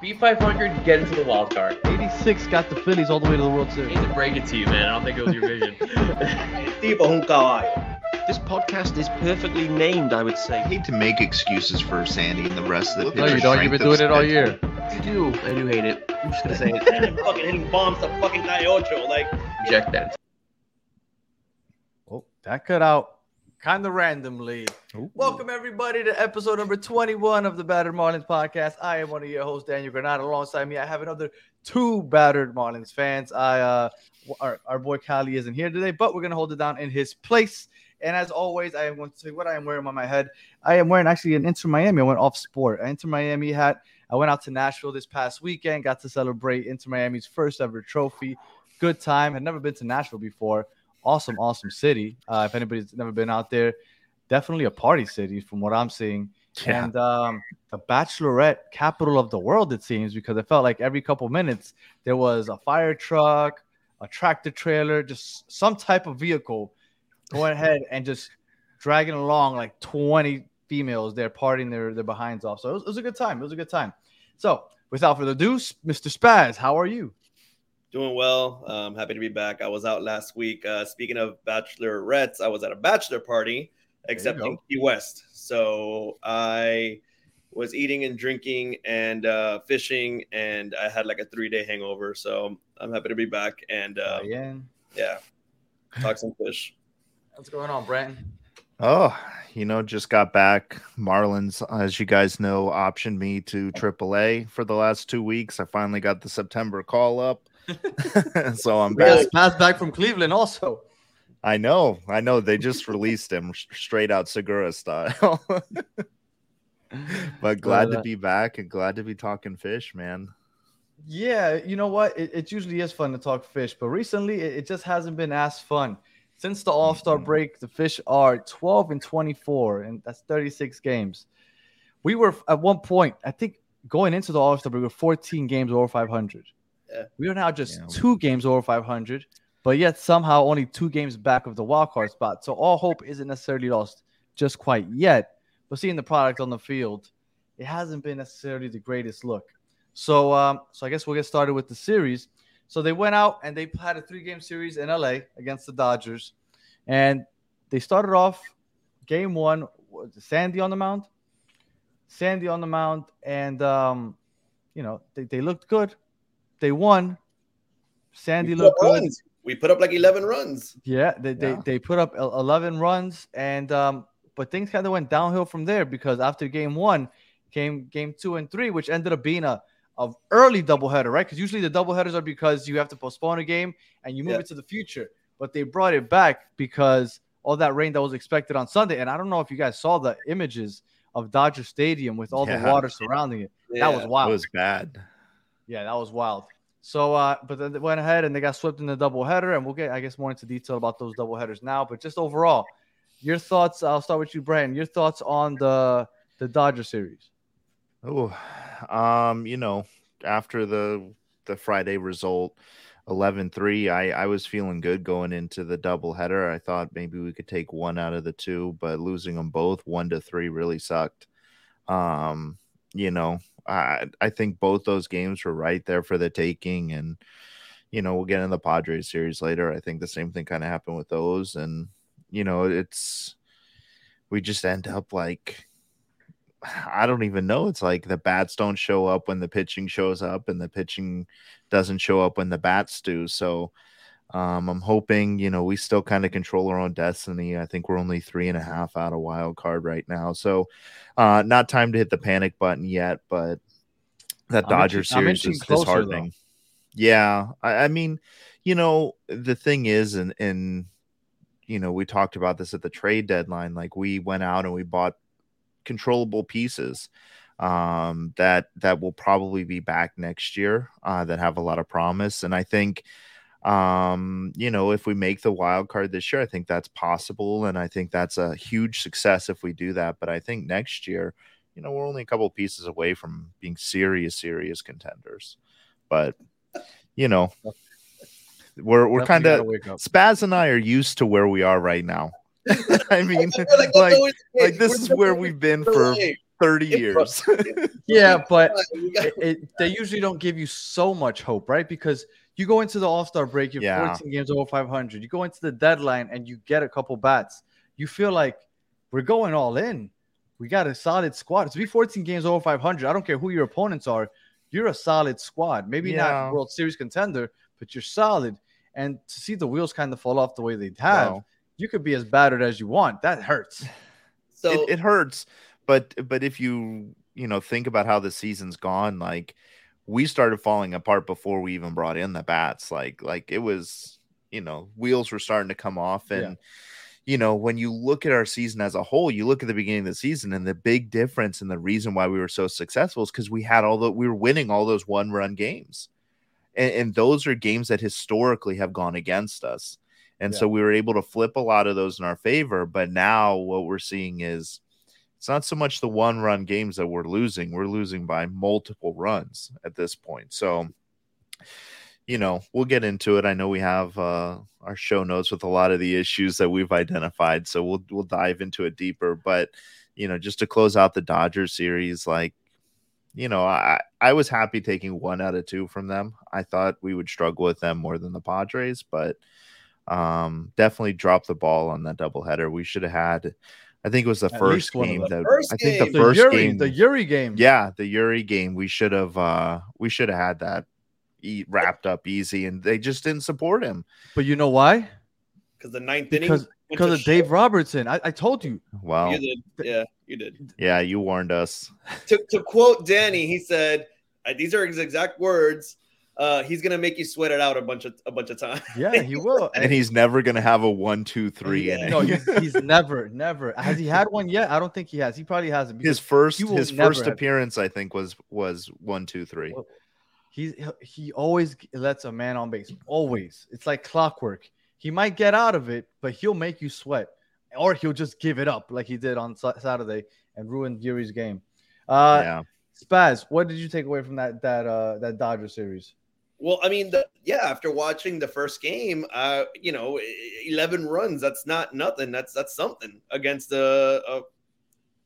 Beat 500, get into the wild card. 86 got the Phillies all the way to the World I Series. hate to break it to you, man. I don't think it was your vision. Tipo un caballo. This podcast is perfectly named, I would say. I hate to make excuses for Sandy and the rest of the No, you don't. You've been doing of it all schedule. year. I do. I do hate it. I'm just gonna say it. Fucking hitting bombs to fucking Calle Like, Reject that. Oh, that cut out kind of randomly. Welcome everybody to episode number 21 of the Battered Marlins podcast. I am one of your hosts, Daniel Granada. Alongside me, I have another two Battered Marlins fans. I uh our, our boy Cali isn't here today, but we're gonna hold it down in his place. And as always, I am going to say what I am wearing on my head. I am wearing actually an Inter Miami. I went off sport. An Inter Miami hat. I went out to Nashville this past weekend, got to celebrate Inter Miami's first ever trophy. Good time. Had never been to Nashville before awesome, awesome city. Uh, if anybody's never been out there, definitely a party city from what I'm seeing. Yeah. And um, the bachelorette capital of the world, it seems, because it felt like every couple minutes there was a fire truck, a tractor trailer, just some type of vehicle going ahead and just dragging along like 20 females there partying their, their behinds off. So it was, it was a good time. It was a good time. So without further ado, Mr. Spaz, how are you? Doing well. Um, happy to be back. I was out last week. Uh, speaking of bachelorettes, I was at a bachelor party, except in go. Key West. So I was eating and drinking and uh, fishing, and I had like a three day hangover. So I'm happy to be back and uh, yeah. yeah, talk some fish. What's going on, Brent? Oh, you know, just got back. Marlins, as you guys know, optioned me to AAA for the last two weeks. I finally got the September call up. so I'm back. Yes, pass back from Cleveland also. I know, I know. They just released him straight out Segura style. but glad to uh, be back and glad to be talking fish, man. Yeah, you know what? It, it usually is fun to talk fish, but recently it, it just hasn't been as fun. Since the All Star Mhm. break, the fish are 12 and 24, and that's 36 games. We were at one point, I think, going into the All Star break, we were 14 games over 500. Yeah. We are now just Yeah. two games over 500, but yet somehow only two games back of the wild card spot. So all hope isn't necessarily lost just quite yet. But seeing the product on the field, it hasn't been necessarily the greatest look. So, um, so I guess we'll get started with the series. So they went out and they had a three-game series in LA against the Dodgers, and they started off game one. Sandy on the mound? Sandy on the mound, and um, you know they, they looked good. They won. Sandy We put looked up good. runs. We put up like 11 runs. Yeah, they, they, Yeah. they put up 11 runs, and um, but things kind of went downhill from there because after game one, came game two and three, which ended up being a, a early doubleheader, right? Because usually the doubleheaders are because you have to postpone a game and you move Yeah. it to the future, but they brought it back because all that rain that was expected on Sunday. And I don't know if you guys saw the images of Dodger Stadium with all the water surrounding it. That was wild. It was bad. Yeah, that was wild. So, uh, but then they went ahead and they got swept in the doubleheader, and we'll get, I guess, more into detail about those doubleheaders now. But just overall, your thoughts. I'll start with you, Brandon. Your thoughts on the the Dodger series? Oh, um, you know, after the the Friday result, 11-3, I I was feeling good going into the doubleheader. I thought maybe we could take one out of the two, but losing them both one to three really sucked. Um, you know, I I think both those games were right there for the taking, and you know we'll get in the Padres series later. I think the same thing kind of happened with those, and you know it's we just end up like I don't even know. It's like the bats don't show up when the pitching shows up, and the pitching doesn't show up when the bats do. So um, I'm hoping, you know, we still kind of control our own destiny. I think we're only three and a half out of wild card right now. So uh, not time to hit the panic button yet, but that Dodger series is disheartening. Yeah. I, I mean, you know, the thing is, and, and, you know, we talked about this at the trade deadline. Like we went out and we bought controllable pieces um, that that will probably be back next year uh, that have a lot of promise. And I think, um, you know, if we make the wild card this year, I think that's possible, and I think that's a huge success if we do that. But I think next year, you know, we're only a couple pieces away from being serious, serious contenders. But you know, we're we're kind of. Spaz and I are used to where we are right now. I mean, like, like, like this We're is where we've been for away. 30 years. Yeah, but it, it- they usually don't give you so much hope, right? Because you go into the All Star break, you're Yeah. 14 games over 500. You go into the deadline and you get a couple bats. You feel like we're going all in. We got a solid squad. To be 14 games over 500, I don't care who your opponents are. You're a solid squad. Maybe Yeah. not World Series contender, but you're solid. And to see the wheels kind of fall off the way they have, Wow. you could be as battered as you want. That hurts. so it, it hurts but but if you you know think about how the season's gone like we started falling apart before we even brought in the bats like like it was you know wheels were starting to come off and Yeah. you know when you look at our season as a whole you look at the beginning of the season and the big difference and the reason why we were so successful is because we had all the we were winning all those one run games and, and those are games that historically have gone against us and Yeah. so we were able to flip a lot of those in our favor. But now what we're seeing is it's not so much the one run games that we're losing, we're losing by multiple runs at this point. So, you know, we'll get into it. I know we have uh, our show notes with a lot of the issues that we've identified. So we'll we'll dive into it deeper. But you know, just to close out the Dodgers series, like you know, I I was happy taking one out of two from them. I thought we would struggle with them more than the Padres, but um definitely dropped the ball on that doubleheader. We should have had I think it was the At first least one of game them. that First I think game. the The first Eury, game the Eury game. yeah, the Eury game we should have uh we should have had that e- wrapped up easy and they just didn't support him. But you know why? because the ninth inning Because went because to of Dave shit. Robertson. I, I told you. Wow. You did, yeah, you did. yeah, you warned us. To, to quote Danny, he said, uh, "These are his exact words. Uh, he's gonna make you sweat it out a bunch of a bunch of times." Yeah, he will. And he's never gonna have a one, two, three Yeah. inning. no, he's, he's never, never. Has he had one yet? I don't think he has. He probably hasn't. his first his first appearance, I think, was was one, two, three. Well, He he always lets a man on base. Always. It's like clockwork. He might get out of it, but he'll make you sweat, or he'll just give it up like he did on Saturday and ruined Eury's game. Uh, yeah. Spaz, what did you take away from that that uh that Dodger series? Well, I mean, the, yeah. After watching the first game, uh, you know, eleven runs. That's not nothing. That's that's something against a, a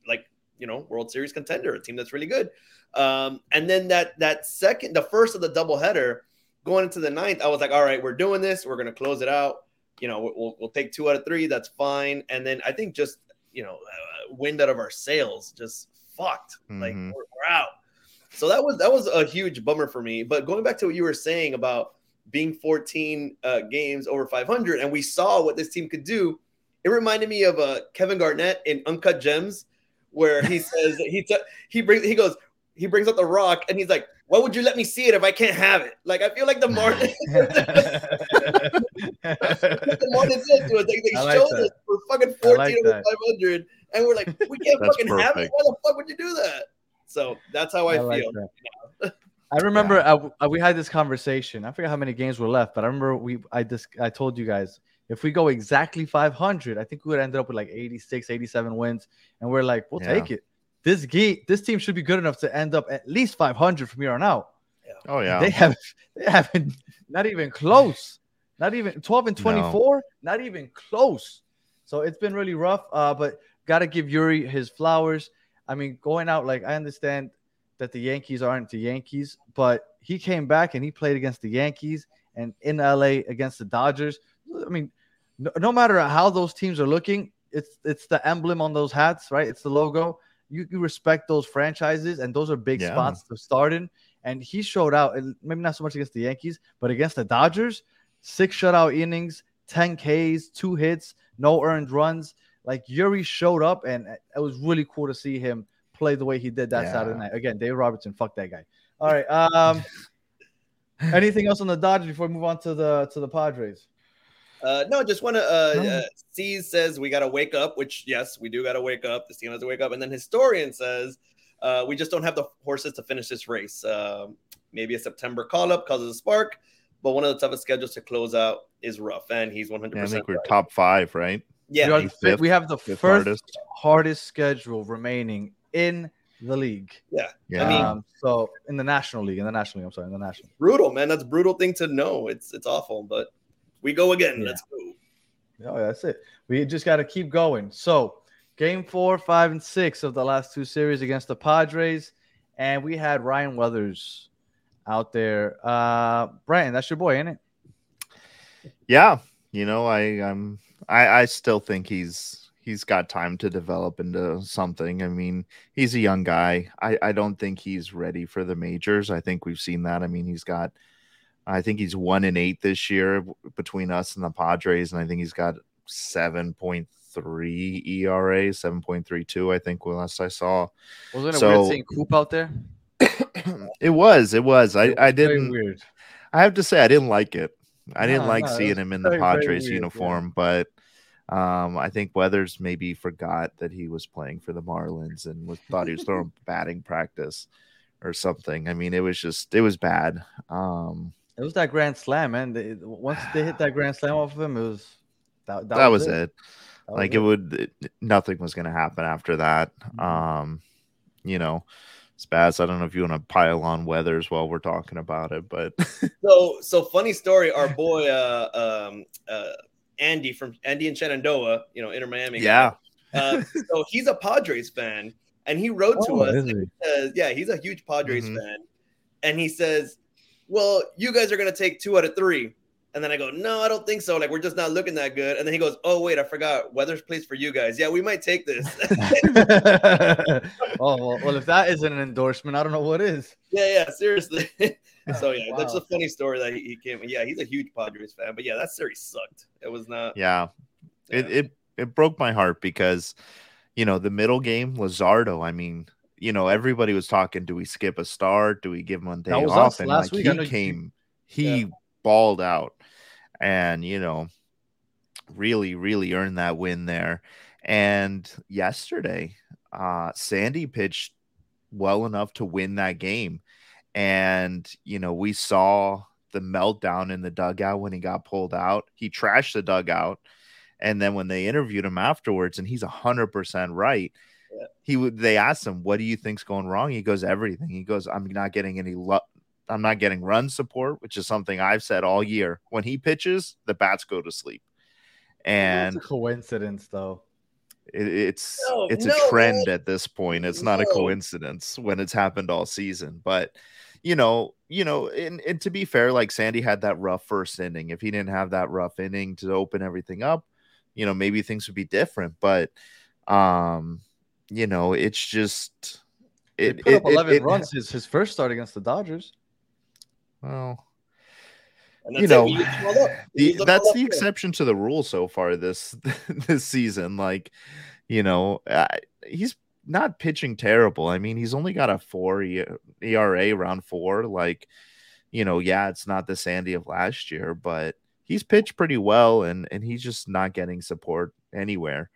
like you know World Series contender, a team that's really good. Um, and then that that second, the first of the doubleheader, going into the ninth, I was like, all right, we're doing this. We're gonna close it out. You know, we'll we'll take two out of three. That's fine. And then I think just you know, uh, wind out of our sails, just fucked. Like Mhm. we're, we're out. So that was that was a huge bummer for me. But going back to what you were saying about being 14 uh, games over 500, and we saw what this team could do. It reminded me of uh, Kevin Garnett in Uncut Gems, where he says he t- he brings he goes he brings up the rock and he's like, "Why would you let me see it if I can't have it?" Like I feel like the Martin the Martin said to us, like, they like showed that. us we're fucking 14 like over 500, and we're like, we can't That's fucking have it. Why the fuck would you do that? So that's how I, like feel. that. I remember uh, uh, we had this conversation. I forget how many games were left, but I remember we I just I told you guys if we go exactly 500, I think we would end up with like 86, 87 wins, and we're like, we'll Yeah. take it. This ge- this team should be good enough to end up at least 500 from here on out. Oh yeah. They have they haven't not even close. Not even 12 and No. 24, not even close. So it's been really rough. Uh, but gotta give Eury his flowers. I mean, going out like I understand that the Yankees aren't the Yankees, but he came back and he played against the Yankees and in LA against the Dodgers. I mean, no, no matter how those teams are looking, it's it's the emblem on those hats, right? It's the logo. You, you respect those franchises, and those are big Yeah. spots to start in. And he showed out, and maybe not so much against the Yankees, but against the Dodgers, six shutout innings, 10 Ks, two hits, no earned runs. Like Eury showed up, and it was really cool to see him play the way he did that Yeah. Saturday night. Again, Dave Robertson, fuck that guy. All right. Um, anything else on the Dodgers before we move on to the to the Padres? Uh, no, just want to. Uh, No. uh, C says we got to wake up, which yes, we do got to wake up. This team has to wake up, and then historian says uh, we just don't have the horses to finish this race. Um maybe a September call up causes a spark, but one of the toughest schedules to close out is rough, and he's one hundred percent. I think we're top five, right? Yeah, we, are he's the fi- fifth- we have the first hardest. hardest schedule remaining in the league. yeah, Yeah. I mean, um, so in the National League, in the National League, I'm sorry, in the National. brutal, man. That's a brutal thing to know. It's it's awful, but we go again. Yeah. Let's go. Oh, that's it. We just got to keep going. So, Game four, five, and six of the last two series against the Padres, and we had Ryan Weathers out there. Uh, Brian, that's your boy, ain't it? Yeah, you know, I I'm I I still think he's he's got time to develop into something. I mean, he's a young guy. I I don't think he's ready for the majors. I think we've seen that. I mean, he's got I think he's one in eight this year between us and the Padres, and I think he's got seven point three ERA, seven point three two. I think last I saw. Wasn't it so, weird seeing Coop out there? it was. It was. I I didn't. I have to say I didn't like it. I didn't No, like no, seeing him in the very, very Padres weird, yeah. uniform, but um, I think Weathers maybe forgot that he was playing for the Marlins and was thought he was throwing batting practice or something. I mean, it was just it was bad. Um, It was that grand slam, man. They, once they hit that grand slam off of him, it was that, that, was, it. That was like it would it, nothing was going to happen after that. Um, you know, Spaz. I don't know if you want to pile on Weathers while we're talking about it, but So so funny story. Our boy uh um uh Andy from Andy and Shenandoah, you know, Inter Miami. yeah, Uh, so he's a Padres fan, and he wrote to Oh, us. he? he says- yeah, he's a huge Padres Mhm. fan, and he says, "Well, you guys are gonna take two out of three. And then I go, "No, I don't think so. Like we're just not looking that good." And then he goes, "Oh wait, I forgot. Weathers plays for you guys. Yeah, we might take this." oh well, well, if that isn't an endorsement, I don't know what is. yeah, yeah, seriously. so yeah, that's a funny story that he, he came. Yeah, he's a huge Padres fan, but yeah, that series sucked. It was not. yeah. It yeah. it it broke my heart because you know the middle game Luzardo. I mean, you know everybody was talking. Do we skip a start? Do we give him one day That was off? and last like week. He came, he balled out, and you know, really, really earned that win there. And yesterday, uh, Sandy pitched well enough to win that game, and you know we saw the meltdown in the dugout when he got pulled out. He trashed the dugout. And then when they interviewed him afterwards, and he's hundred percent right, Yeah. he would. They asked him, "What do you think's going wrong?" He goes, "Everything." He goes, "I'm not getting any luck. I'm not getting run support, which is something I've said all year. When he pitches, the bats go to sleep, and it's a coincidence, though. It, it's No, it's no, a trend man. at this point. It's not a coincidence when it's happened all season. But you know, you know, and, and to be fair, like Sandy had that rough first inning. If he didn't have that rough inning to open everything up, you know, maybe things would be different. But um, you know, it's just He it, put it, up 11 it- runs his, his first start against the Dodgers. well, And you know, We used them all up. We the, used that's the exception to the rule so far this this season. Like, you know, uh, he's not pitching terrible. I mean, he's only got a four ERA around four. Like, you know, yeah, it's not the Sandy of last year, but he's pitched pretty well, and and he's just not getting support anywhere.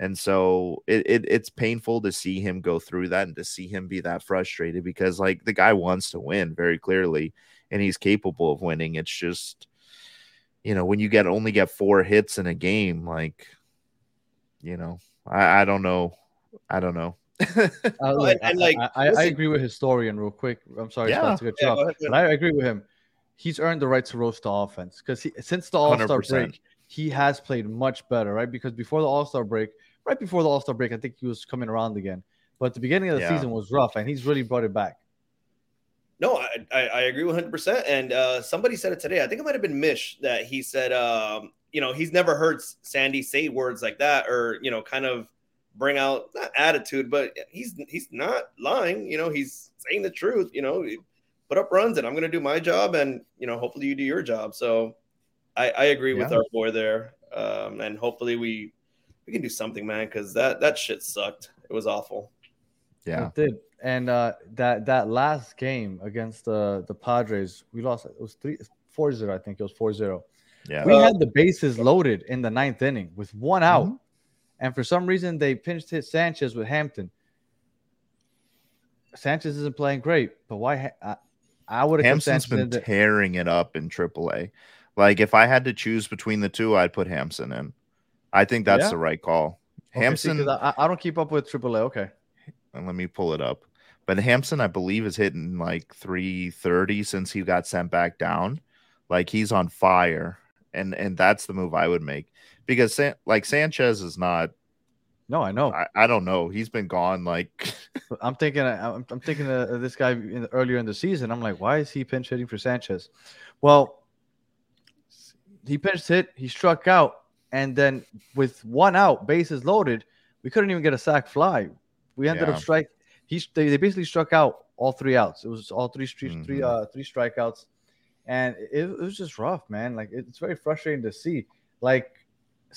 And so it, it it's painful to see him go through that and to see him be that frustrated because like the guy wants to win very clearly and he's capable of winning. It's just you know, when you get only get four hits in a game, like you know, I, I don't know. I don't know. Uh, look, and- and, I- like, I, I, I listen- agree with historian real quick. I'm sorry, Yeah. Scott, to Yeah, off, go ahead, go but I agree with him. He's earned the right to roast the offense because since the All Star break, he has played much better, right? Because before the All Star break, right before the All Star break, I think he was coming around again. But the beginning of the Yeah. season was rough, and he's really brought it back. No, I, I, I agree 100%. And uh, somebody said it today. I think it might have been Mish that he said, um, you know, he's never heard Sandy say words like that or, you know, kind of bring out not attitude, but he's he's not lying. You know, he's saying the truth. You know, put up runs and I'm going to do my job and, you know, hopefully you do your job. So I, I agree with our boy there. Um, and hopefully we we can do something, man, because that, that shit sucked. It was awful. Yeah. It did. And uh, that that last game against the the Padres, we lost. It was three four zero. I think it was 4-0. Yeah. We Uh, had the bases loaded in the ninth inning with one out, Mhm. and for some reason they pinched hit Sanchez with Hampson. Sanchez isn't playing great, but why? I, I would have kept Hampson's been the, tearing it up in AAA. Like if I had to choose between the two, I'd put Hampson in. I think that's Yeah? the right call. Okay, see, Hampson, I, I don't keep up with AAA. Okay, and let me pull it up. But Hampson, I believe, is hitting like 330 since he got sent back down. Like he's on fire. And and that's the move I would make. Because San- like Sanchez is not No, I know. I, I don't know. He's been gone like I'm thinking. I'm, I'm thinking of this guy in, earlier in the season. I'm like, why is he pinch hitting for Sanchez? Well, he pinch hit. He struck out, and then with one out, bases loaded, we couldn't even get a sac fly. We ended Yeah. up strike. He they, they basically struck out all three outs. It was all three three three, three uh three strikeouts, and it, it was just rough, man. Like it's very frustrating to see. Like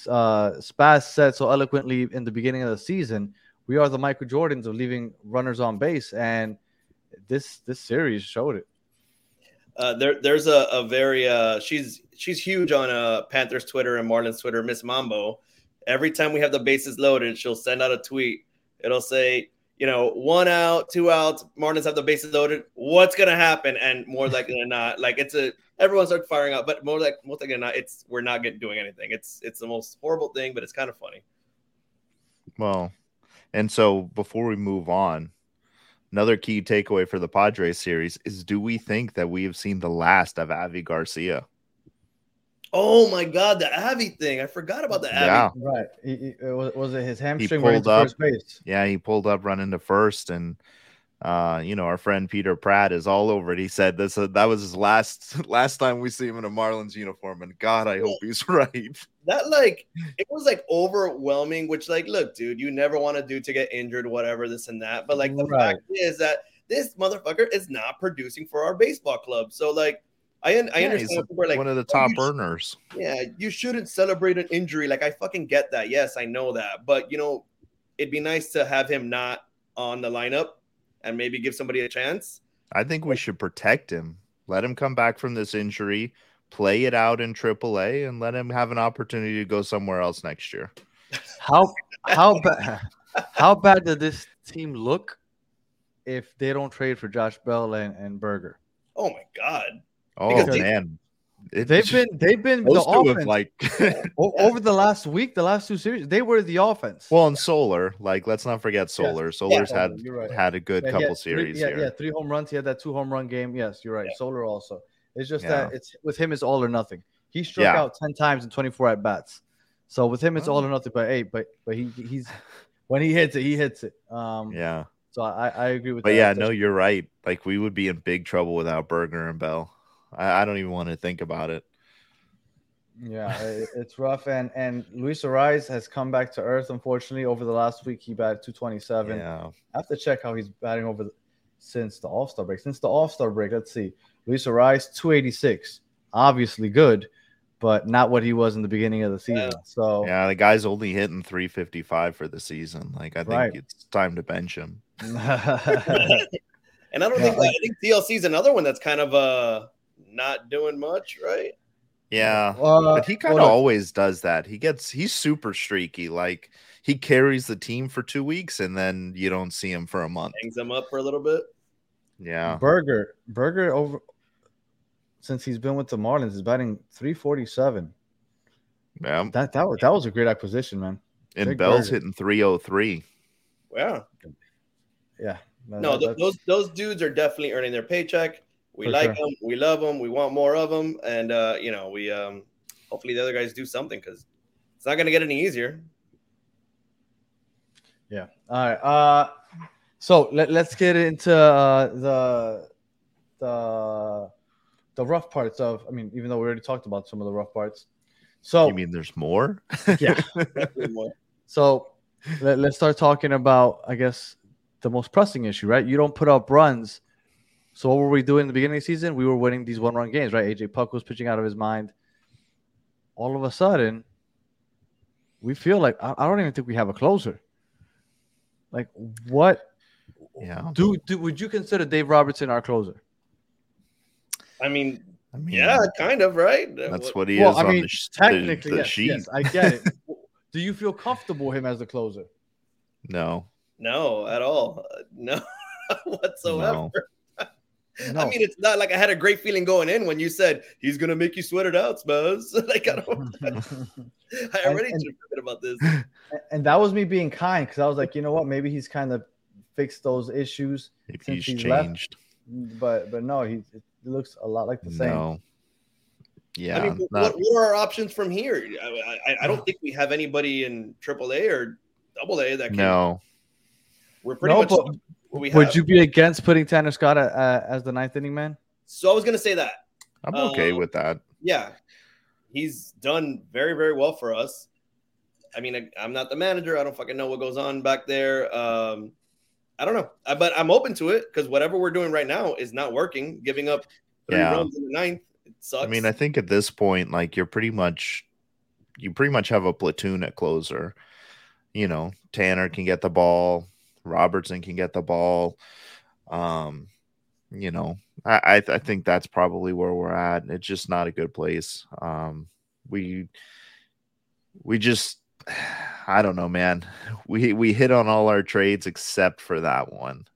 uh Spaz said so eloquently in the beginning of the season, we are the Michael Jordans of leaving runners on base, and this this series showed it. Uh, there, there's a, a very uh, she's she's huge on uh, Panthers Twitter and Marlins Twitter, Miss Mambo. Every time we have the bases loaded, she'll send out a tweet. It'll say, you know, one out, two outs, Marlins have the bases loaded. What's gonna happen? And more likely than not, like it's a everyone starts firing up, but more like most likely than not, it's we're not getting doing anything. It's it's the most horrible thing, but it's kind of funny. well. And so before we move on, another key takeaway for the Padres series is do we think that we have seen the last of Avi Garcia? Oh my god, the Avi thing! I forgot about the Avi. Yeah. Right? He, he- it was, was it his hamstring went pulled up. first base? Yeah, he pulled up running to first, and uh, you know our friend Peter Pratt is all over it. He said this uh, that was his last last time we see him in a Marlins uniform, and God, I hope he's right. that like it was like overwhelming which like look dude you never want to do to get injured whatever this and that but like the Right. fact is that this motherfucker is not producing for our baseball club so like i, un- I understand people are like one of the "Oh, top sh- earners. yeah you shouldn't celebrate an injury like i fucking get that yes i know that but you know it'd be nice to have him not on the lineup and maybe give somebody a chance I think we should protect him. Let him come back from this injury, play it out in AAA, and let him have an opportunity to go somewhere else next year. How how bad how bad did this team look if they don't trade for Josh Bell and, and Burger? oh my god Oh Because man, It- They've been they've been the offense like over the last week, the last two series. They were the offense. well, and Soler, like let's not forget Soler. Soler's Soler, had right. had a good Yeah, couple had three- series yeah, here. yeah, three home runs. He had that two home run game. Yes, you're right. Yeah. Soler also. It's just Yeah. that it's with him, it's all or nothing. He struck Yeah. out ten times in 24 at bats. So with him, it's all Oh. or nothing. But hey, but but he he's when he hits it, he hits it. Um, Yeah. So I I agree with But that. yeah, no, you're right. Like we would be in big trouble without Burger and Bell. I, I don't even want to think about it. Yeah, it- it's rough. And and Luis Arraez has come back to earth. Unfortunately, over the last week, he batted 227. Yeah. I have to check how he's batting over the, since the All Star break. Since the All Star break, let's see. Luis Arraez 286, obviously good, but not what he was in the beginning of the season. So Yeah, the guy's only hitting 355 for the season. Like I think Right. it's time to bench him. and i don't Yeah, think i think dlc is another one that's kind of uh not doing much right Yeah. Uh, But he kind of always does that. He gets he's super streaky. Like he carries the team for two weeks and then you don't see him for a month. hangs them up for a little bit Yeah. Burger Burger over since he's been with the Marlins is batting 347. Yeah. That that was that was a great acquisition, man. And Big Bell's Burger. hitting 303. yeah Yeah. that- no that- those those dudes are definitely earning their paycheck we For like sure. them we love them we want more of them and uh you know we um hopefully the other guys do something because it's not going to get any easier Yeah. All right. Uh, so let, let's get into uh, the the the rough parts of. I mean, even though we already talked about some of the rough parts. So You mean there's more? yeah. More. So let, let's start talking about, I guess, the most pressing issue, right? You don't put up runs. So what were we doing in the beginning of the season? We were winning these one-run games, right? AJ Puk was pitching out of his mind. All of a sudden, we feel like I, I don't even think we have a closer. Like what yeah. do, do would you consider Dave Robertson our closer? i mean I mean, yeah kind of right that's what he well, is I on mean, the, sh- the- technically, the yes, sheet. yes, I get it. do you feel comfortable him as the closer? No. no at all Uh, no whatsoever No. No. I mean, it's not like I had a great feeling going in when you said he's gonna make you sweat it out, Spurs. like I don't, I already and- should forget about this. and that was me being kind because I was like, you know what, maybe he's kind of fixed those issues, If Since he's he's left, changed. but but no, he it looks a lot like the same. No. Yeah. I mean, not- what, what are our options from here? I, I, I don't think we have anybody in AAA or double A that can. No, We're pretty No, much but what we have. would you be against putting Tanner Scott uh, as the ninth inning man? So I was gonna say that. I'm okay Uh, with that. Yeah, he's done very very well for us. I mean, I, I'm not the manager. I don't fucking know what goes on back there. Um, I don't know, I, but I'm open to it because whatever we're doing right now is not working. Giving up three Yeah. runs in the ninth, it sucks. I mean, I think at this point, like you're pretty much, you pretty much have a platoon at closer. You know, Tanner can get the ball, Robertson can get the ball. Um, you know, I I, I think that's probably where we're at. It's just not a good place. Um, we we just I don't know, man. We we hit on all our trades except for that one.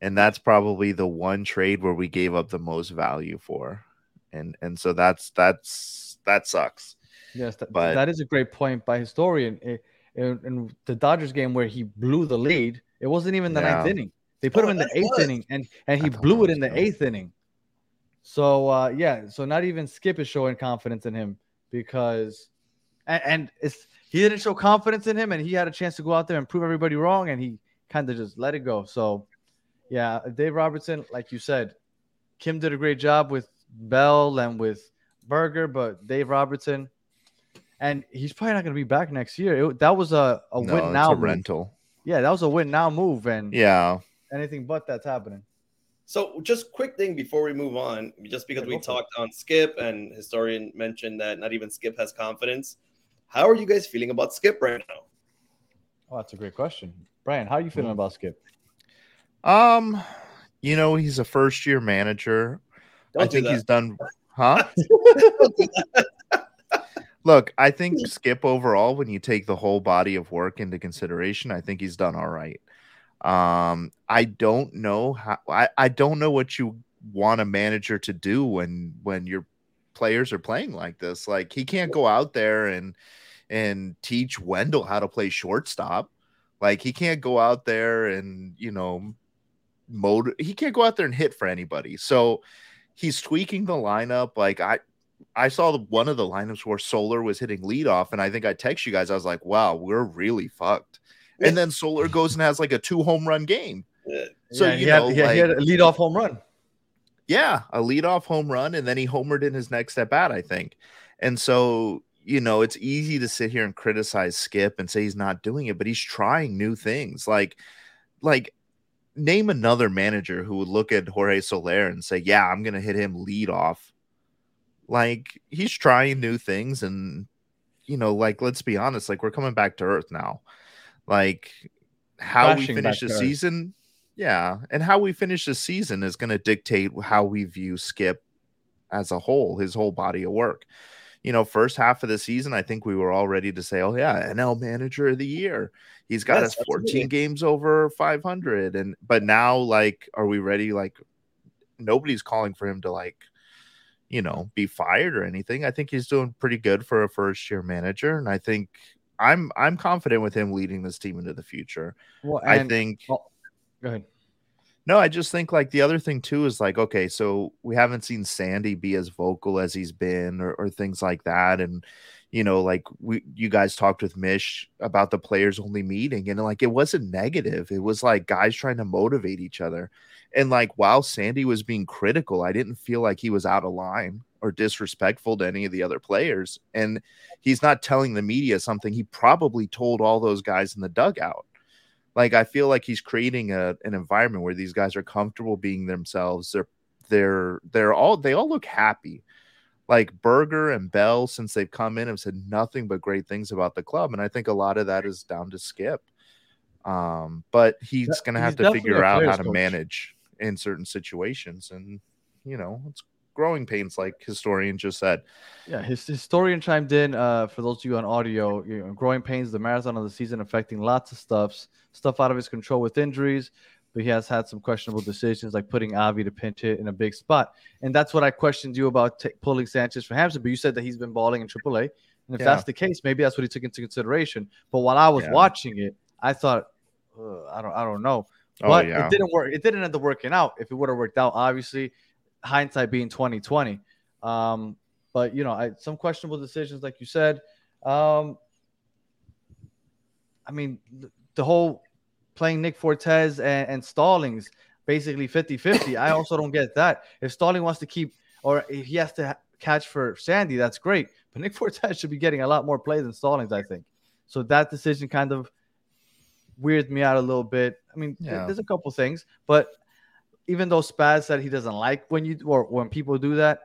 And that's probably the one trade where we gave up the most value for. And and so that's that's that sucks. Yes, that, But- that is a great point by historian. I- In, in the Dodgers game where he blew the lead, it wasn't even the ninth inning. They put Oh, him in the eighth was. inning, and and he blew it in the good. eighth inning. So uh, yeah, so not even Skip is showing confidence in him because, and, and it's he didn't show confidence in him, and he had a chance to go out there and prove everybody wrong, and he kind of just let it go. So yeah, Dave Robertson, like you said, Kim did a great job with Bell and with Burger, but Dave Robertson, and he's probably not going to be back next year. It, that was a, a no, win it's now a rental. Yeah, that was a win now move, and Yeah. anything but that's happening. So, just quick thing before we move on, just because Yeah, we go for it. talked on Skip and historian mentioned that not even Skip has confidence. How are you guys feeling about Skip right now? Oh, that's a great question, Brian. How are you feeling Hmm. about Skip? Um, you know, he's a first year manager. Don't I do think that. he's done huh? Look, I think Skip overall, when you take the whole body of work into consideration, I think he's done all right. Um, I don't know how I, I don't know what you want a manager to do when when your players are playing like this. Like he can't go out there and and teach Wendle how to play shortstop. Like he can't go out there and you know mode he can't go out there and hit for anybody. So he's tweaking the lineup. Like I I saw the, one of the lineups where Soler was hitting leadoff, and I think I text you guys. I was like, "Wow, we're really fucked." And then Soler goes and has like a two home run game. So yeah, you he, had, know, he, had, he had like- a leadoff home run. Yeah, a leadoff home run, and then he homered in his next at bat, I think. And so, you know, it's easy to sit here and criticize Skip and say he's not doing it, but he's trying new things. Like, like name another manager who would look at Jorge Soler and say, "Yeah, I'm gonna hit him lead off." Like he's trying new things, and you know, like let's be honest, like we're coming back to earth now. Like how we finish the season, yeah, and how we finish the season is going to dictate how we view Skip as a whole, his whole body of work. You know, first half of the season, I think we were all ready to say, "Oh yeah, NL Manager of the Year." He's got Yes, us 14 absolutely. games over 500, and but now, like, are we ready? Like, nobody's calling for him to like, you know, be fired or anything. I think he's doing pretty good for a first year manager, and I think I'm I'm confident with him leading this team into the future. Well, I think oh, go ahead. No, I just think like the other thing too is like, okay, so we haven't seen Sandy be as vocal as he's been or, or things like that. And, you know, like we, you guys talked with Mish about the players only meeting and like it wasn't negative. It was like guys trying to motivate each other. And like while Sandy was being critical, I didn't feel like he was out of line or disrespectful to any of the other players. And he's not telling the media something he probably told all those guys in the dugout like I feel like he's creating a an environment where these guys are comfortable being themselves. They're they're they're all they all look happy. Like Burger and Bell, since they've come in, have said nothing but great things about the club, and I think a lot of that is down to Skip. Um, but he's going to have to figure out how to coach. manage in certain situations, and you know, it's growing pains, like historian just said. Yeah, his historian chimed in. Uh, for those of you on audio, you know, growing pains, the marathon of the season affecting lots of stuffs, stuff out of his control with injuries, but he has had some questionable decisions like putting Avi to pinch hit in a big spot, and that's what I questioned you about t- pulling Sanchez for Hampson. But you said that he's been balling in AAA, and if Yeah. that's the case, maybe that's what he took into consideration. But while I was Yeah. watching it, I thought, I don't, I don't know. Oh but yeah, it didn't work. It didn't end up working out. If it would have worked out, obviously, hindsight being twenty twenty. Um, but you know, I, some questionable decisions, like you said. Um, I mean, the whole playing Nick Fortes and, and Stallings basically 50 50. I also don't get that. If Stalling wants to keep, or if he has to ha- catch for Sandy, that's great. But Nick Fortes should be getting a lot more play than Stallings, I think. So that decision kind of weirded me out a little bit. I mean, Yeah. there's a couple things, but even though Spaz said he doesn't like when you or when people do that,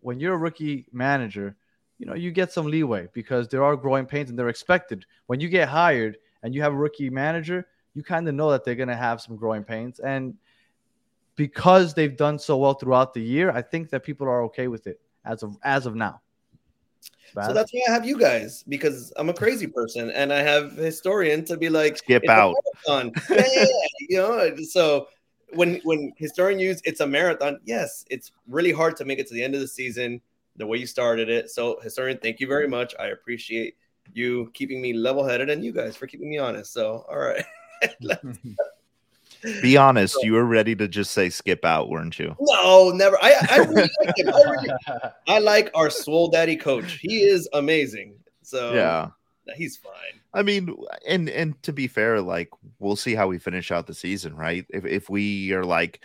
when you're a rookie manager, you know, you get some leeway because there are growing pains and they're expected. When you get hired and you have a rookie manager, you kind of know that they're going to have some growing pains. And because they've done so well throughout the year, I think that people are okay with it as of as of now. So that's why I have you guys because I'm a crazy person and I have historian to be like Skip out. marathon." Yeah, yeah, yeah, you know. So when when historian used it's a marathon, yes, it's really hard to make it to the end of the season the way you started it. So historian, thank you very much. I appreciate you keeping me level headed and you guys for keeping me honest. So all right. Be honest, you were ready to just say skip out, weren't you? No, never. I I really like him. I, really, I like our swole daddy coach. He is amazing. So Yeah. he's fine. I mean, and and to be fair, like we'll see how we finish out the season, right? If if we are like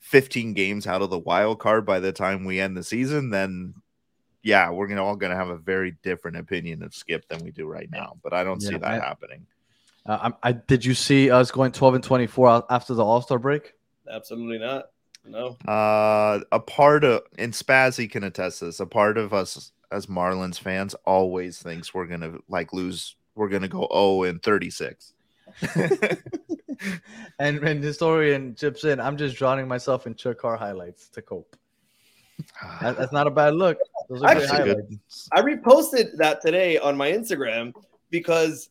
15 games out of the wild card by the time we end the season, then yeah, we're gonna all gonna have a very different opinion of Skip than we do right now. But I don't see that I- happening. Uh, I'm- I, did you see us going 12 and 24 after the All Star break? Absolutely not. No. Uh, a part of and Spazzy can attest this. A part of us as Marlins fans always thinks we're gonna like lose. We're gonna go 0 and 36. and and historian chips in. I'm just drowning myself in Chuck Carr highlights to cope. That- that's not a bad look. Those are Actually, highlights. I reposted that today on my Instagram because,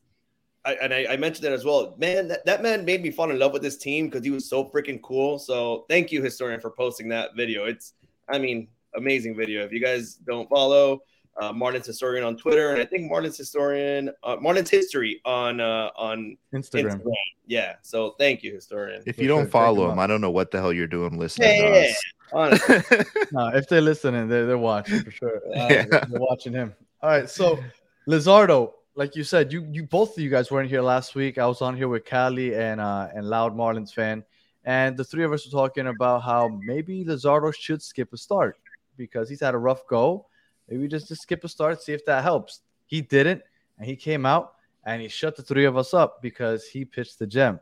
I, and I, I mentioned that as well. Man, that, that man made me fall in love with this team because he was so freaking cool. So thank you, historian, for posting that video. It's, I mean, amazing video. If you guys don't follow, uh, Martin's historian on Twitter, and I think Martin's historian, uh, Martin's history on uh, on Instagram. Instagram. Yeah. So thank you, historian. If you don't follow him him. I don't know what the hell you're doing listening Yeah, to us. honestly. No, if they're listening, they're, they're watching for sure. Uh, Yeah. They're watching him. All right. So, Luzardo, like you said, you you both of you guys weren't here last week. I was on here with Callie and uh and Loud Marlins fan, and the three of us were talking about how maybe Luzardo should skip a start because he's had a rough go. Maybe just to skip a start, see if that helps. He didn't, and he came out and he shut the three of us up because he pitched the gem.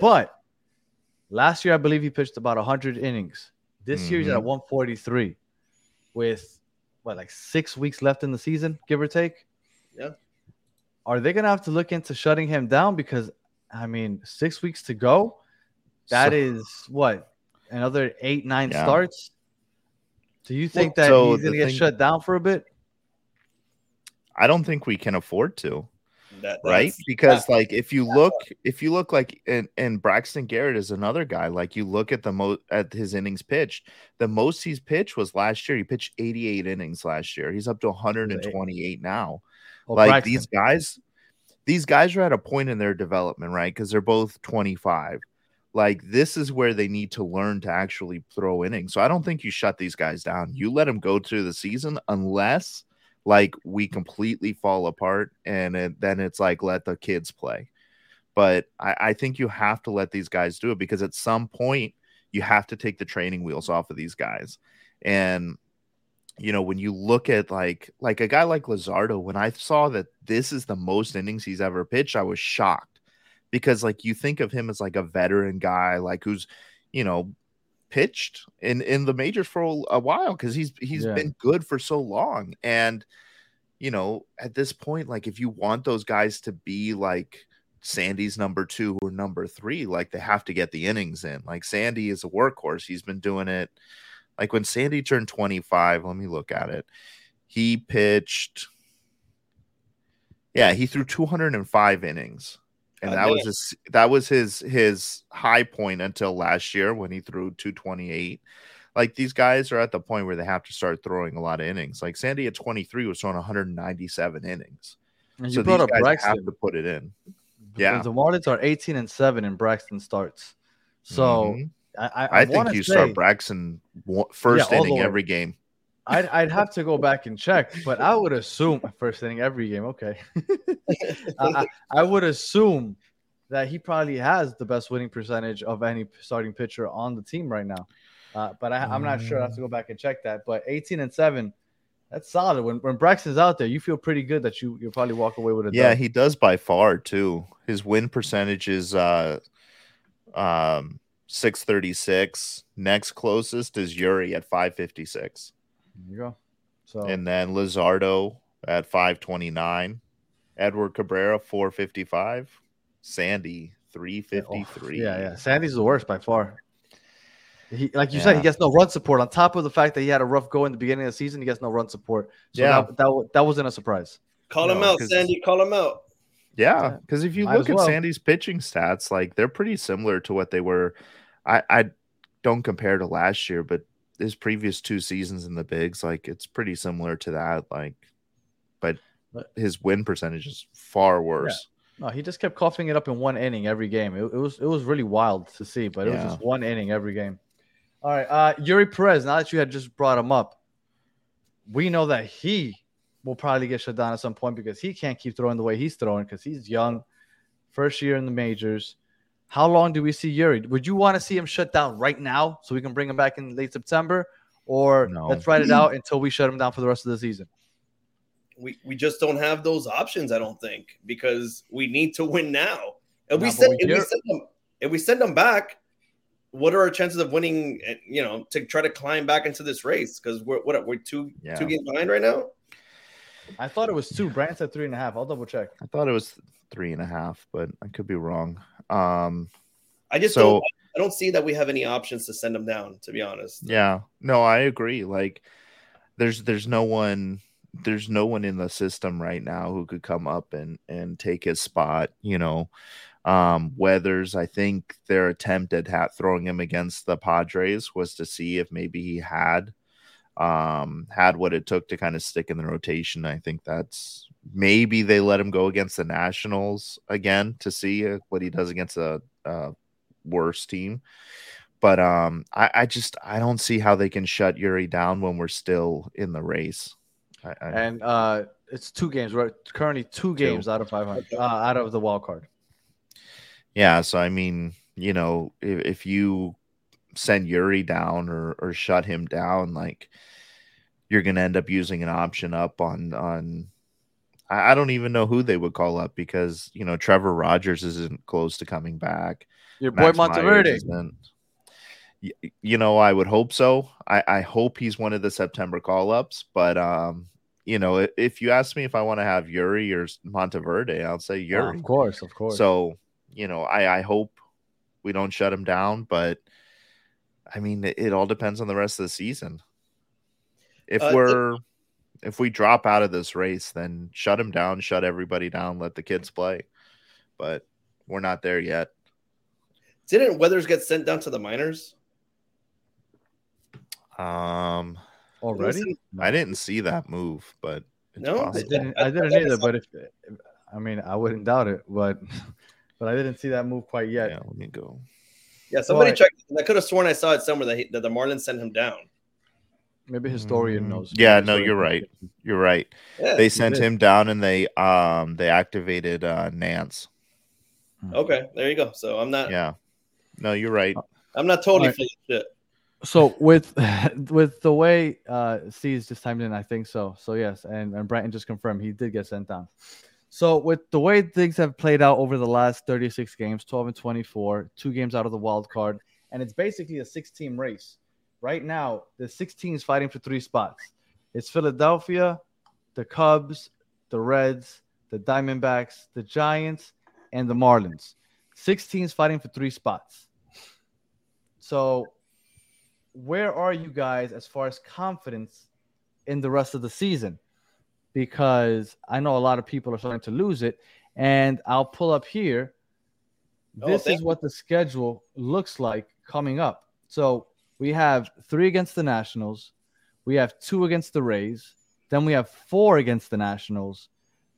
But last year, I believe he pitched about 100 innings. This year, he's at Mhm. 143 with what, like six weeks left in the season, give or take. Yeah. Are they going to have to look into shutting him down? Because, I mean, six weeks to go. That So- is what? Another eight, nine Yeah. starts? Do you think that so he's going to get thing- shut down for a bit? I don't think we can afford to, That, right? Because like if you look, if you look like and, and Braxton Garrett is another guy. Like you look at the most at his innings pitched, the most he's pitched was last year. He pitched 88 innings last year. He's up to 128 now. Oh, like Braxton. these guys, these guys are at a point in their development, right? Because they're both 25. Like this is where they need to learn to actually throw innings. So I don't think you shut these guys down. Mm-hmm. You let them go through the season unless like we completely fall apart and it, then it's like let the kids play. But I, I think you have to let these guys do it because at some point you have to take the training wheels off of these guys. And you know, when you look at like like a guy like Luzardo, when I saw that this is the most innings he's ever pitched, I was shocked because like you think of him as like a veteran guy, like who's you know pitched in in the majors for a while because he's he's Yeah. been good for so long and you know at this point like if you want those guys to be like Sandy's number two or number three, like they have to get the innings in. Like Sandy is a workhorse. He's been doing it. Like when Sandy turned 25, let me look at it. He pitched, yeah, he threw 205 innings. And that was his that was his his high point until last year when he threw 228. Like these guys are at the point where they have to start throwing a lot of innings. Like Sandy at 23 was throwing 197 innings. And so you brought these up guys Braxton. have to put it in. Yeah. The Marlins are 18 and 7 in Braxton starts. So Mhm. I, I, I, think you say, start Braxton one- first the inning every game. I'd, I'd have to go back and check, but I would assume first inning every game. Okay, I, I, would assume that he probably has the best winning percentage of any starting pitcher on the team right now. Uh, but I, I'm not sure. I have to go back and check that. But 18 and seven, that's solid. When when Braxton's out there, you feel pretty good that you you'll probably walk away with it. Yeah, dub. he does by far too. His win percentage is uh um 636. Next closest is Eury at 556. There you go. So And then Luzardo at 529. Edward Cabrera 455. Sandy 353. yeah, yeah. Sandy's the worst by far. He, like you said, he gets no run support. On top of the fact that he had a rough go in the beginning of the season, he gets no run support. So Yeah. that, that that wasn't a surprise. Call him out, Sandy. Call him out. Yeah, because if you Might look as at well. Sandy's pitching stats, like they're pretty similar to what they were. I, I don't compare to last year, but his previous two seasons in the bigs, like it's pretty similar to that. Like, but But- his win percentage is far worse. No, he just kept coughing it up in one inning every game. It, it was it was really wild to see, but it was just one inning every game. All right, uh, Eury Perez. Now that you had just brought him up, we know that he will probably get shut down at some point because he can't keep throwing the way he's throwing because he's young, first year in the majors. How long do we see Eury? Would you want to see him shut down right now so we can bring him back in late September, or No. let's ride it out until we shut him down for the rest of the season? We we just don't have those options. I don't think because we need to win now. If we send we if we send them if we send them back, what are our chances of winning? eh, You know, to try to climb back into this race because we're what we're two Yeah. two games behind right now. I thought it was two. Brand said three and a half. I'll double check. I thought it was three and a half, but I could be wrong. Um, I just So- don't. I don't see that we have any options to send them down. To be honest, Yeah. No, I agree. Like there's there's no one there's no one in the system right now who could come up and and take his spot, you know. Um Weathers, I think their attempt at throwing him against the Padres was to see if maybe he had um had what it took to kind of stick in the rotation. I think that's maybe they let him go against the Nationals again to see uh, what he does against a, a worse team but um I, I just I don't see how they can shut Eury down when we're still in the race. I, I, and uh, it's two games. We're currently two games out of 500, uh, out of the wild card. yeah, so I mean, you know, if, if you send Eury down or or shut him down, like you're gonna end up using an option up on on. I, I don't even know who they would call up because you know Trevor Rogers isn't close to coming back. Your boy Max Meyers Monteverde. isn't. You know, I would hope so. I, I hope he's one of the September call ups, but um, you know, if you ask me if I want to have Eury or Monteverde, I'll say Yeah, Eury. of course, of course. So, you know, I I hope we don't shut him down, but I mean, it, it all depends on the rest of the season. If Uh, we're if we drop out of this race, then shut him down, shut everybody down, let the kids play. But we're not there yet. didn't Weathers get sent down to the minors? Um, already, I didn't see that move, but it's No? I didn't. I- I I didn't thought I either. saw- But if, I mean, I wouldn't doubt it. But but I didn't see that move quite yet. Yeah, let me go. Yeah, somebody Right. checked. I could have sworn I saw it somewhere that, he, that the Marlins sent him down. Maybe historian Mm, knows. yeah, no, you're right. You're right. Yeah. They sent him down and they um they activated uh Nance. okay, there you go. So I'm not. Yeah. No, you're right. I'm not totally Alright. full of shit. So with with the way uh C's just timed in, I think so. So yes, and and Bratton just confirmed he did get sent down. So with the way things have played out over the last 36 games, 12 and 24, two games out of the wild card, and it's basically a six-team race. Right now, the six teams fighting for three spots. It's Philadelphia, the Cubs, the Reds, the Diamondbacks, the Giants, and the Marlins. Six teams fighting for three spots. So where are you guys as far as confidence in the rest of the season? Because I know a lot of people are starting to lose it. And I'll pull up here. Oh, This is what the schedule looks like coming up. So we have three against the Nationals, we have two against the Rays, then we have four against the Nationals,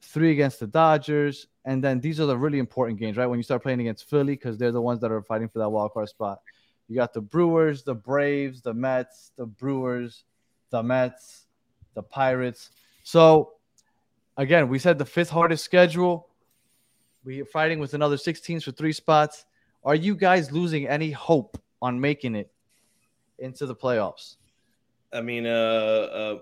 three against the Dodgers, and then these are the really important games, right? When you start playing against Philly, because they're the ones that are fighting for that wild card spot. You got the Brewers, the Braves, the Mets, the Brewers, the Mets, the Pirates. So again, we said the fifth hardest schedule. We're fighting with another six teams for three spots. Are you guys losing any hope on making it into the playoffs? I mean, uh, uh,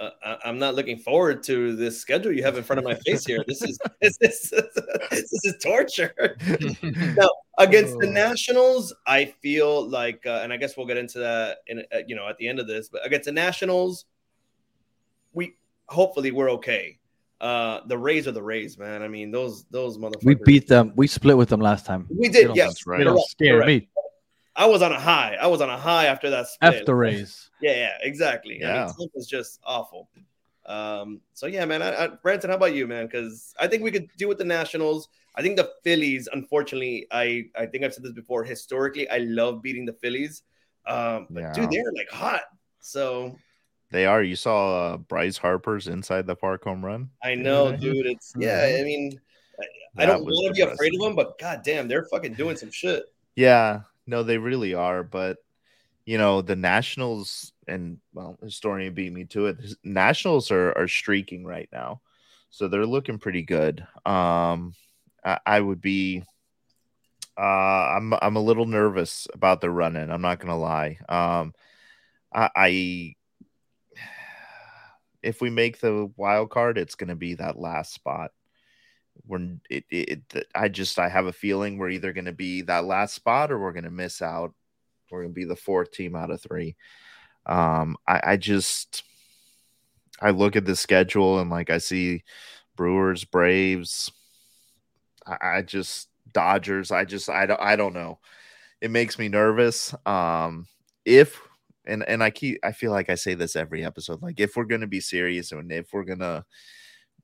uh, I'm not looking forward to this schedule you have in front of my face here. This is this is this is torture. no, against the Oh. Nationals, I feel like, uh, and I guess we'll get into that in uh, you know at the end of this. But against the Nationals, we hopefully we're okay. Uh, the Rays are the Rays, man. I mean, those those motherfuckers. We beat them. We split with them last time. We did, don't- yes. That's right. They don't Correct, scare correct. me. I was on a high. I was on a high after that split. F the Rays. Yeah, yeah, exactly. I Yeah. mean, Slump was just awful. Um, so yeah, man. I, I, Branson, how about you, man? Because I think we could do with the Nationals. I think the Phillies, unfortunately, I I think I've said this before. Historically, I love beating the Phillies. Um, but Yeah. dude, they're like hot. So They are. You saw uh, Bryce Harper's inside the park home run. I know, dude. It's yeah. I mean, I, I don't want to be afraid of them, but goddamn, they're fucking doing some shit. Yeah, no, they really are. But you know, the Nationals and well, historian beat me to it. Nationals are are streaking right now, so they're looking pretty good. Um, I, I would be. Uh, I'm I'm a little nervous about the run in. I'm not gonna lie. Um, I, I if we make the wild card, it's gonna be that last spot. We're it, it, it I just I have a feeling we're either gonna be that last spot or we're gonna miss out. We're gonna be the fourth team out of three. Um, I, I just I look at the schedule and like I see Brewers, Braves. I, I just Dodgers. I just I don't I don't know. It makes me nervous. Um, if and and I keep I feel like I say this every episode. Like if we're gonna be serious and if we're gonna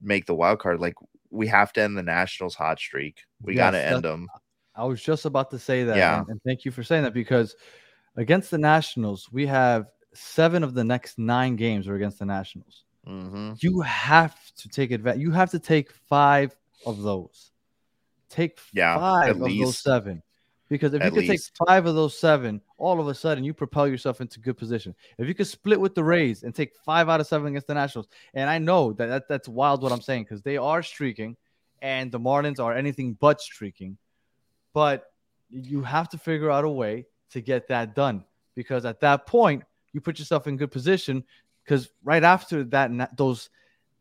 make the wild card, like we have to end the Nationals hot streak. We Yes, gotta end them. I was just about to say that. Yeah. And, and thank you for saying that because against the Nationals, we have seven of the next nine games are against the Nationals. hmm You have to take advantage. You have to take five of those. Take Yeah, five of those seven. Because if At you could least. take five of those seven, all of a sudden you propel yourself into good position. If you could split with the Rays and take five out of seven against the Nationals, and I know that, that that's wild what I'm saying because they are streaking, and the Marlins are anything but streaking, but you have to figure out a way to get that done because at that point you put yourself in good position because right after that those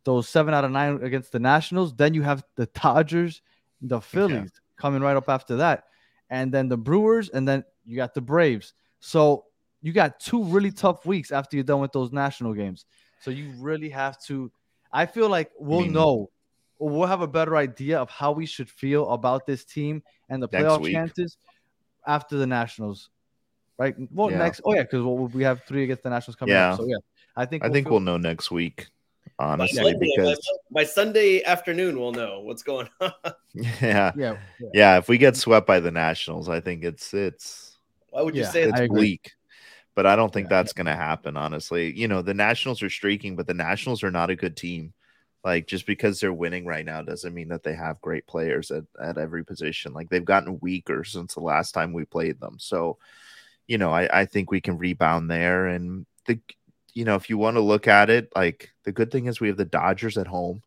those seven out of nine against the Nationals, then you have the Dodgers, the Phillies coming right up after that, and then the Brewers, and then you got the Braves. So you got two really tough weeks after you're done with those national games. So you really have to. I feel like we'll mean- know, we'll have a better idea of how we should feel about this team and the playoff week. chances after the Nationals. Right? Well, Yeah. next. Oh yeah, because we have three against the Nationals coming Yeah. up. So yeah, I think I we'll think feel- we'll know next week, honestly, Sunday, because by Sunday afternoon, we'll know what's going on. yeah, Yeah, yeah. yeah. If we get swept by the Nationals, I think it's it's Why would you Yeah, say it's I bleak. But I don't think Yeah. that's going to happen, honestly. You know, the Nationals are streaking, but the Nationals are not a good team. Like just because they're winning right now doesn't mean that they have great players at, at every position. Like they've gotten weaker since the last time we played them. So, you know, I, I think we can rebound there. And the you know, if you want to look at it, like the good thing is we have the Dodgers at home,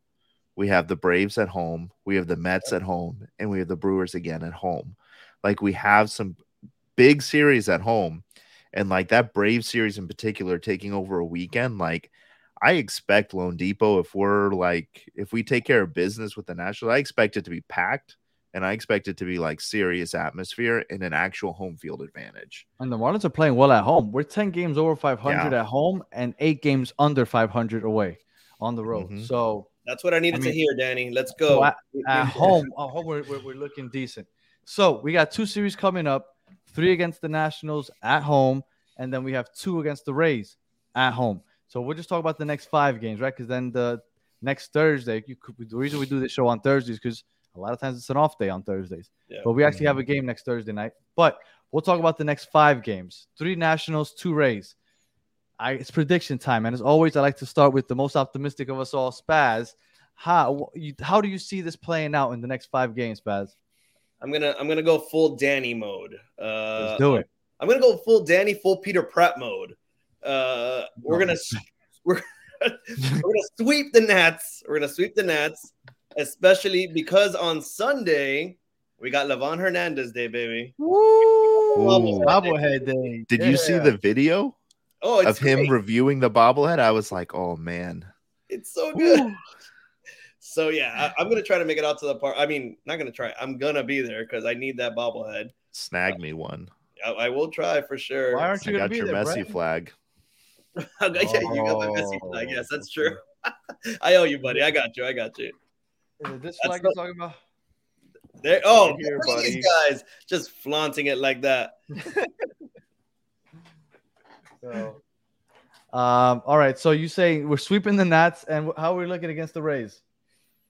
we have the Braves at home, we have the Mets at home, and we have the Brewers again at home. Like we have some big series at home. And like that Brave series in particular taking over a weekend, like I expect loanDepot if we're like if we take care of business with the Nationals, I expect it to be packed and I expect it to be like serious atmosphere and an actual home field advantage. And the Marlins are playing well at home. We're 10 games over 500 Yeah. at home and eight games under 500 away on the road. Mhm. So That's what I needed I to hear, Danny. Let's So go. at, at home, at home we're, we're, we're looking decent. So we got two series coming up three against the Nationals at home, and then we have two against the Rays at home. So we'll just talk about the next five games, right? Because then the next Thursday, you could, the reason we do this show on Thursdays because a lot of times it's an off day on Thursdays. Yeah. But we actually have a game next Thursday night. But we'll talk about the next five games: three Nationals, two Rays. I, it's prediction time, and as always, I like to start with the most optimistic of us all, Spaz. How you, how do you see this playing out in the next five games, Spaz? I'm gonna I'm gonna go full Danny mode. Uh, Let's do it. I'm gonna go full Danny, full Peter Pratt mode. Uh, we're gonna we're we're gonna sweep the Nats. We're gonna sweep the Nats, especially because on Sunday we got Livan Hernandez Day, baby. Woo! Bobblehead day. Did you see the video Oh, it's of him great. reviewing the bobblehead? I was like, oh man. It's so good. So yeah, I, I'm gonna try to make it out to the park. I mean, not gonna try. I'm gonna be there because I need that bobblehead. Snag me one. I, I will try for sure. Why aren't I you gonna got be your there, Messi Brandon? flag. yeah, you got my Messi flag. Yes, that's true. I owe you, buddy. I got you. I got you. Is it this That's flag the- you're talking about? There. Oh, Right here, look at these buddy. guys just flaunting it like that. So, um, all right. So you say we're sweeping the Nats, and how are we looking against the Rays?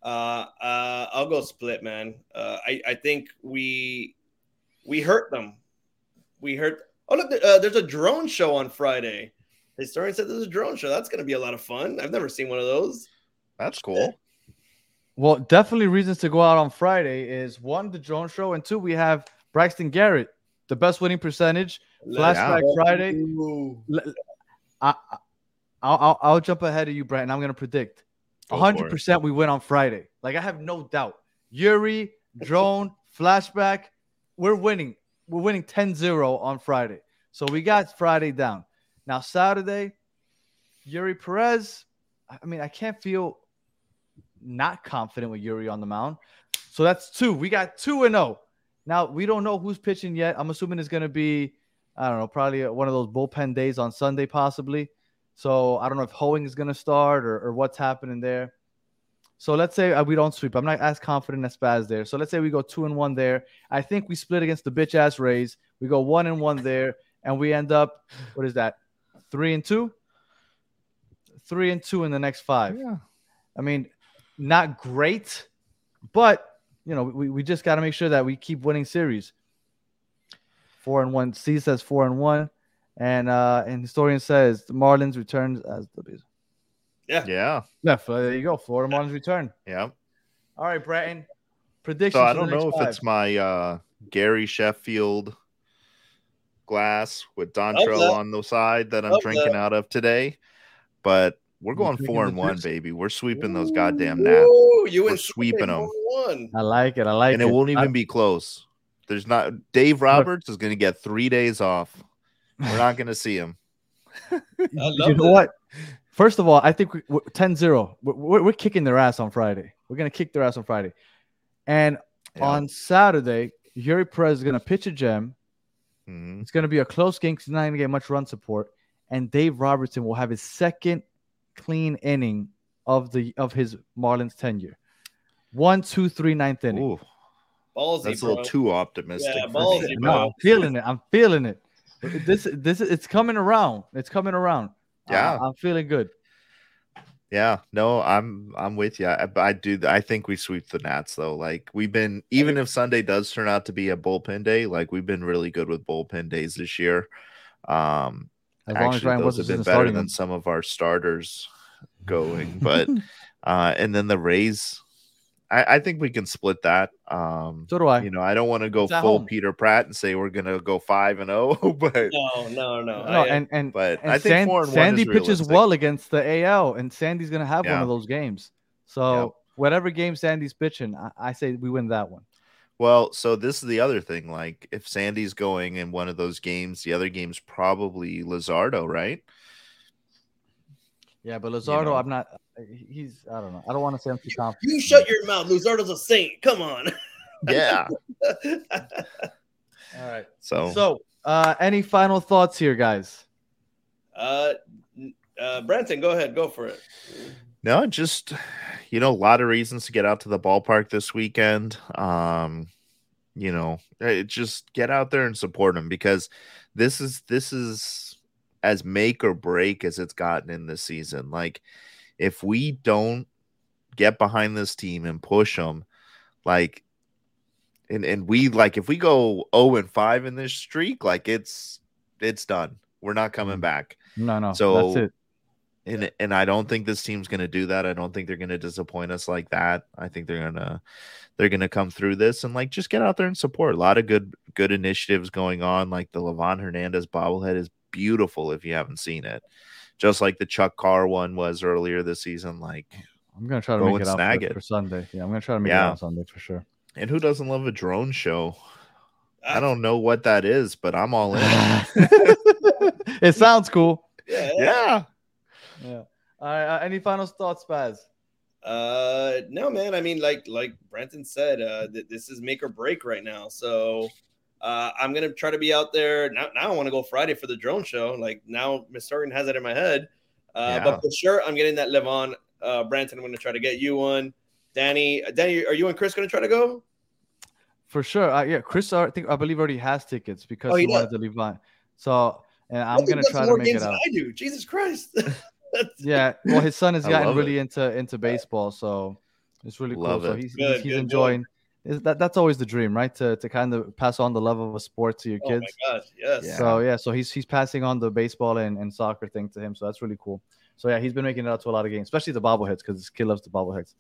Uh, uh, I'll go split, man. Uh, I I think we we hurt them. We hurt. Oh look, uh, there's a drone show on Friday. The historian said there's a drone show. That's gonna be a lot of fun. I've never seen one of those. That's cool. Well, definitely reasons to go out on Friday is one the drone show, and two we have Braxton Garrett, the best winning percentage. Flashback Let's Friday. I, I- I'll, I'll, jump ahead of you, Brent. I'm gonna predict Go 100 percent we win on Friday. Like I have no doubt. Eury, drone, flashback, we're winning. We're winning 10-0 on Friday. So we got Friday down. Now Saturday, Eury Perez. I mean, I can't feel not confident with Eury on the mound. So that's two. We got two and zero. Now we don't know who's pitching yet. I'm assuming it's gonna be, I don't know, probably one of those bullpen days on Sunday, possibly. So I don't know if Hoeing is gonna start or, or what's happening there. So let's say uh, we don't sweep. I'm not as confident as Spaz there. So let's say we go two and one there. I think we split against the bitch ass Rays. We go one and one there, and we end up what is that? Three and two. Three and two in the next five. Yeah. I mean, not great, but you know, we, we just got to make sure that we keep winning series. Four and one. C says four and one, and uh, and historian says the Marlins returns as the base. Yeah. Yeah. Yeah, there you go. Florida Marlins return. Yeah. All right, Bratton. Predictions. So I don't know if five. it's my uh Gary Sheffield glass with Love Dontrelle that. on the side that I'm Love drinking that. out of today, but we're going four and one, baby. We're sweeping those goddamn Nats, Ooh, you We're and sweeping 'em. One. I like it. I like and it. And it won't I- even be close. There's not. Dave Roberts is going to get three days off. We're not going to see him. You know it. what? First of all, I think we, we're 10-0. We're, we're, we're kicking their ass on Friday. We're gonna kick their ass on Friday, and Yeah. on Saturday, Yuri Perez is gonna pitch a gem. Mhm. It's gonna be a close game because he's not gonna get much run support, and Dave Robertson will have his second clean inning of the of his Marlins tenure. One, two, three, ninth inning. Ooh, Ballsy, that's a bro. little too optimistic. Yeah, ballsy, me. No, I'm feeling it. I'm feeling it. This this it's coming around. It's coming around. Yeah. I, am feeling good. Yeah, no, I'm I'm with you. I, I do. I think we sweep the Nats though. Like we've been, even if Sunday does turn out to be a bullpen day, like we've been really good with bullpen days this year. Um, As long as actually, Ryan those Woods have been better than them. some of our starters going. But uh, and then the Rays, I, I think we can split that. Um, So do I. you know, I don't want to go full home. Peter Pratt and say we're gonna go five and zero, but No, no, no. no, I- and and but and I think San- four and Sandy one is pitches realistic. well against the AL, and Sandy's gonna have one of those games. So whatever game Sandy's pitching, I, I say we win that one. Well, so this is the other thing. Like, if Sandy's going in one of those games, the other game's probably Luzardo, right? Yeah, but Luzardo, know. I'm not. He's I don't know. I don't want to say I'm too confident. you shut your mouth. Luzardo's a saint. Come on. Yeah. All right. So, So, uh, any final thoughts here, guys? uh, uh, Branton, go ahead. Go for it. No, just you know, a lot of reasons to get out to the ballpark this weekend. Um, you know, eh, just get out there and support them because this is this is as make or break as it's gotten in this season. Like, if we don't get behind this team and push them, like, and and we like if we go zero and five in this streak, like it's it's done. We're not coming back. No, no. So- that's it. And and I don't think this team's going to do that. I don't think they're going to disappoint us like that. I think they're going to they're going to come through this and like just get out there and support. A lot of good good initiatives going on like the Livan Hernandez bobblehead is beautiful if you haven't seen it. Just like the Chuck Carr one was earlier this season. Like, I'm gonna try to Go make and it out snag for, it. for Sunday. Yeah, I'm gonna try to make it Yeah. out on Sunday for sure. and who doesn't love a drone show? Ah, I don't know what that is, but I'm all in. it sounds cool. Yeah. yeah. Yeah. All right. Uh, any final thoughts, Spaz? Uh, no, man. I mean, like like Brenton said, uh, th- this is make or break right now. So, uh, I'm gonna try to be out there now. Now I want to go Friday for the drone show. Like now, Miss Sorgan has that in my head. Uh, Yeah. but for sure, I'm getting that Livan. Uh, Brenton, I'm gonna try to get you one. Danny, uh, Danny, are you and Chris gonna try to go? For sure. Uh, yeah, Chris, I think I believe already has tickets because Oh, he he wanted to leave on. So, and I'm Nothing gonna try to make it than out. I do. Jesus Christ. That's- Yeah. Well, his son has gotten love really into into baseball, so it's really cool. Love so he's Good, he's, he's good, good. enjoying. Is that that's always the dream, right? To to kind of pass on the love of a sport to your Oh kids. my gosh, yes. Yeah. So yeah, so he's he's passing on the baseball and, and soccer thing to him. So that's really cool. So yeah, he's been making it out to a lot of games, especially the bobbleheads because this kid loves the bobbleheads.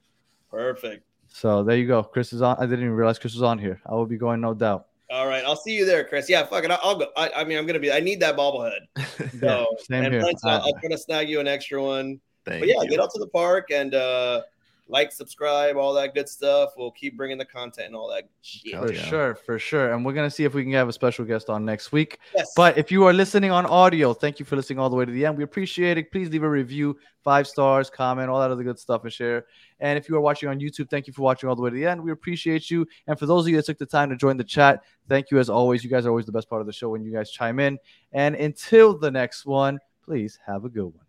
Perfect. So there you go. Chris is on. I didn't even realize Chris was on here. I will be going, no doubt. All right, I'll see you there, Chris. Yeah, fuck it. I'll, I'll go. I, I mean, I'm gonna be. I need that bobblehead. Yeah, So, same and here. Brent, I- I'll, I'll try to snag you an extra one. Thank But yeah, you. get out to the park and uh, like, subscribe, all that good stuff. We'll keep bringing the content and all that shit. For yeah. sure, for sure. And we're gonna see if we can have a special guest on next week. Yes. But if you are listening on audio, thank you for listening all the way to the end. We appreciate it. Please leave a review, five stars, comment, all that other good stuff, and share. And if you are watching on YouTube, thank you for watching all the way to the end. We appreciate you. And for those of you that took the time to join the chat, thank you as always. You guys are always the best part of the show when you guys chime in. And until the next one, please have a good one.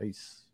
Peace.